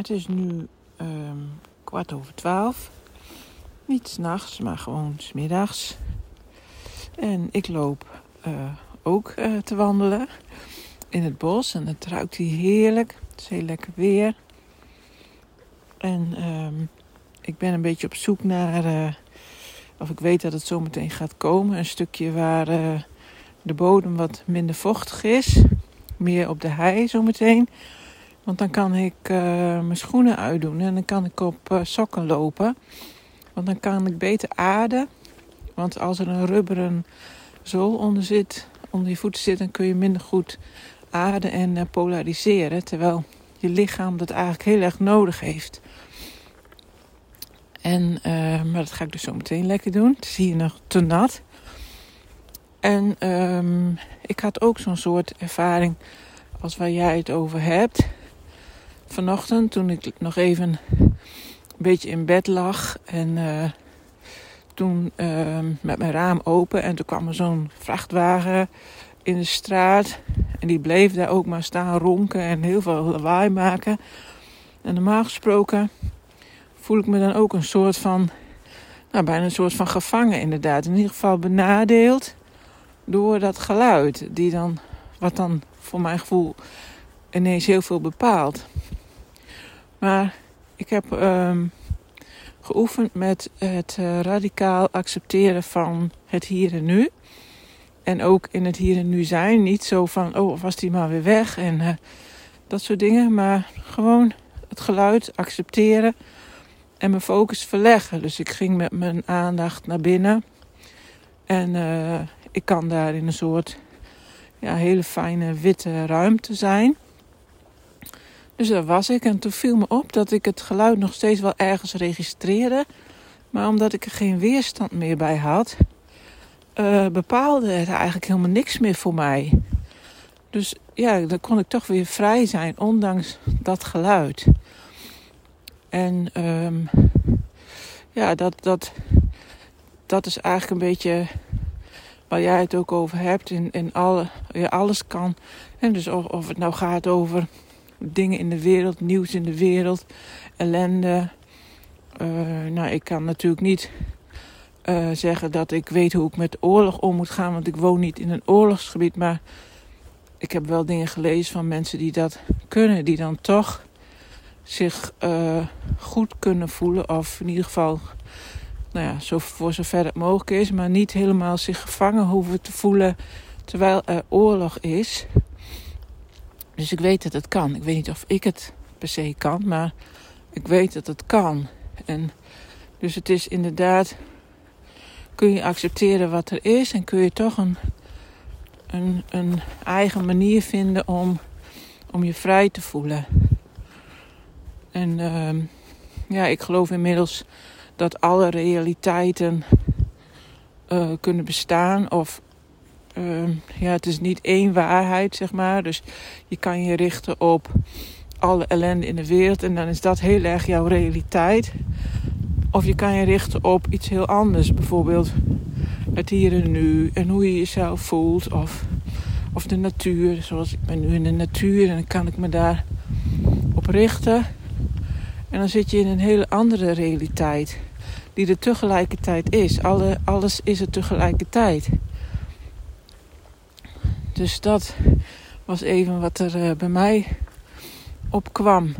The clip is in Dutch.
Het is nu ehm, kwart over twaalf. Niet s'nachts, maar gewoon smiddags. En ik loop uh, ook uh, te wandelen in het bos. En het ruikt hier heerlijk. Het is heel lekker weer. En um, ik ben een beetje op zoek naar... Uh, of ik weet dat het zometeen gaat komen. Een stukje waar de bodem wat minder vochtig is. Meer op de hei zometeen. Want dan kan ik uh, mijn schoenen uitdoen en dan kan ik op uh, sokken lopen. Want dan kan ik beter aarden. Want als er een rubberen zool onder, zit, onder je voeten zit, dan kun je minder goed aarden en uh, polariseren. Terwijl je lichaam dat eigenlijk heel erg nodig heeft. En, maar dat ga ik dus zo meteen lekker doen. Het is hier nog te nat. En um, ik had ook zo'n soort ervaring als waar jij het over hebt. Vanochtend toen ik nog even een beetje in bed lag en uh, toen uh, met mijn raam open en toen kwam er zo'n vrachtwagen in de straat en die bleef daar ook maar staan ronken en heel veel lawaai maken. En normaal gesproken voel ik me dan ook een soort van, nou bijna een soort van gevangen inderdaad. In ieder geval benadeeld door dat geluid, die dan, wat dan voor mijn gevoel ineens heel veel bepaalt. Maar ik heb um, geoefend met het uh, radicaal accepteren van het hier en nu. En ook in het hier en nu zijn. Niet zo van, oh, was die maar weer weg en uh, dat soort dingen. Maar gewoon het geluid accepteren en mijn focus verleggen. Dus ik ging met mijn aandacht naar binnen. En uh, ik kan daar in een soort ja, hele fijne witte ruimte zijn. Dus daar was ik en toen viel me op dat ik het geluid nog steeds wel ergens registreerde. Maar omdat ik er geen weerstand meer bij had, uh, bepaalde het eigenlijk helemaal niks meer voor mij. Dus ja, dan kon ik toch weer vrij zijn, ondanks dat geluid. En um, ja, dat, dat, dat is eigenlijk een beetje waar jij het ook over hebt. In, in ja, alles kan. En dus of, of het nou gaat over dingen in de wereld, nieuws in de wereld, ellende. Uh, nou, ik kan natuurlijk niet uh, zeggen dat ik weet hoe ik met oorlog om moet gaan, want ik woon niet in een oorlogsgebied. Maar ik heb wel dingen gelezen van mensen die dat kunnen, die dan toch zich uh, goed kunnen voelen, of in ieder geval nou ja, zo, voor zover het mogelijk is, maar niet helemaal zich gevangen hoeven te voelen terwijl er oorlog is. Dus ik weet dat het kan. Ik weet niet of ik het per se kan, maar ik weet dat het kan. En dus het is inderdaad, kun je accepteren wat er is en kun je toch een, een, een eigen manier vinden om, om je vrij te voelen. En uh, ja, ik geloof inmiddels dat alle realiteiten uh, kunnen bestaan. Of uh, ja, het is niet één waarheid, zeg maar. Dus je kan je richten op alle ellende in de wereld en dan is dat heel erg jouw realiteit. Of je kan je richten op iets heel anders, bijvoorbeeld het hier en nu en hoe je jezelf voelt. Of, of de natuur, zoals ik ben nu in de natuur en dan kan ik me daar op richten. En dan zit je in een hele andere realiteit die er tegelijkertijd is. Alle, alles is er tegelijkertijd. Dus dat was even wat er uh, bij mij opkwam.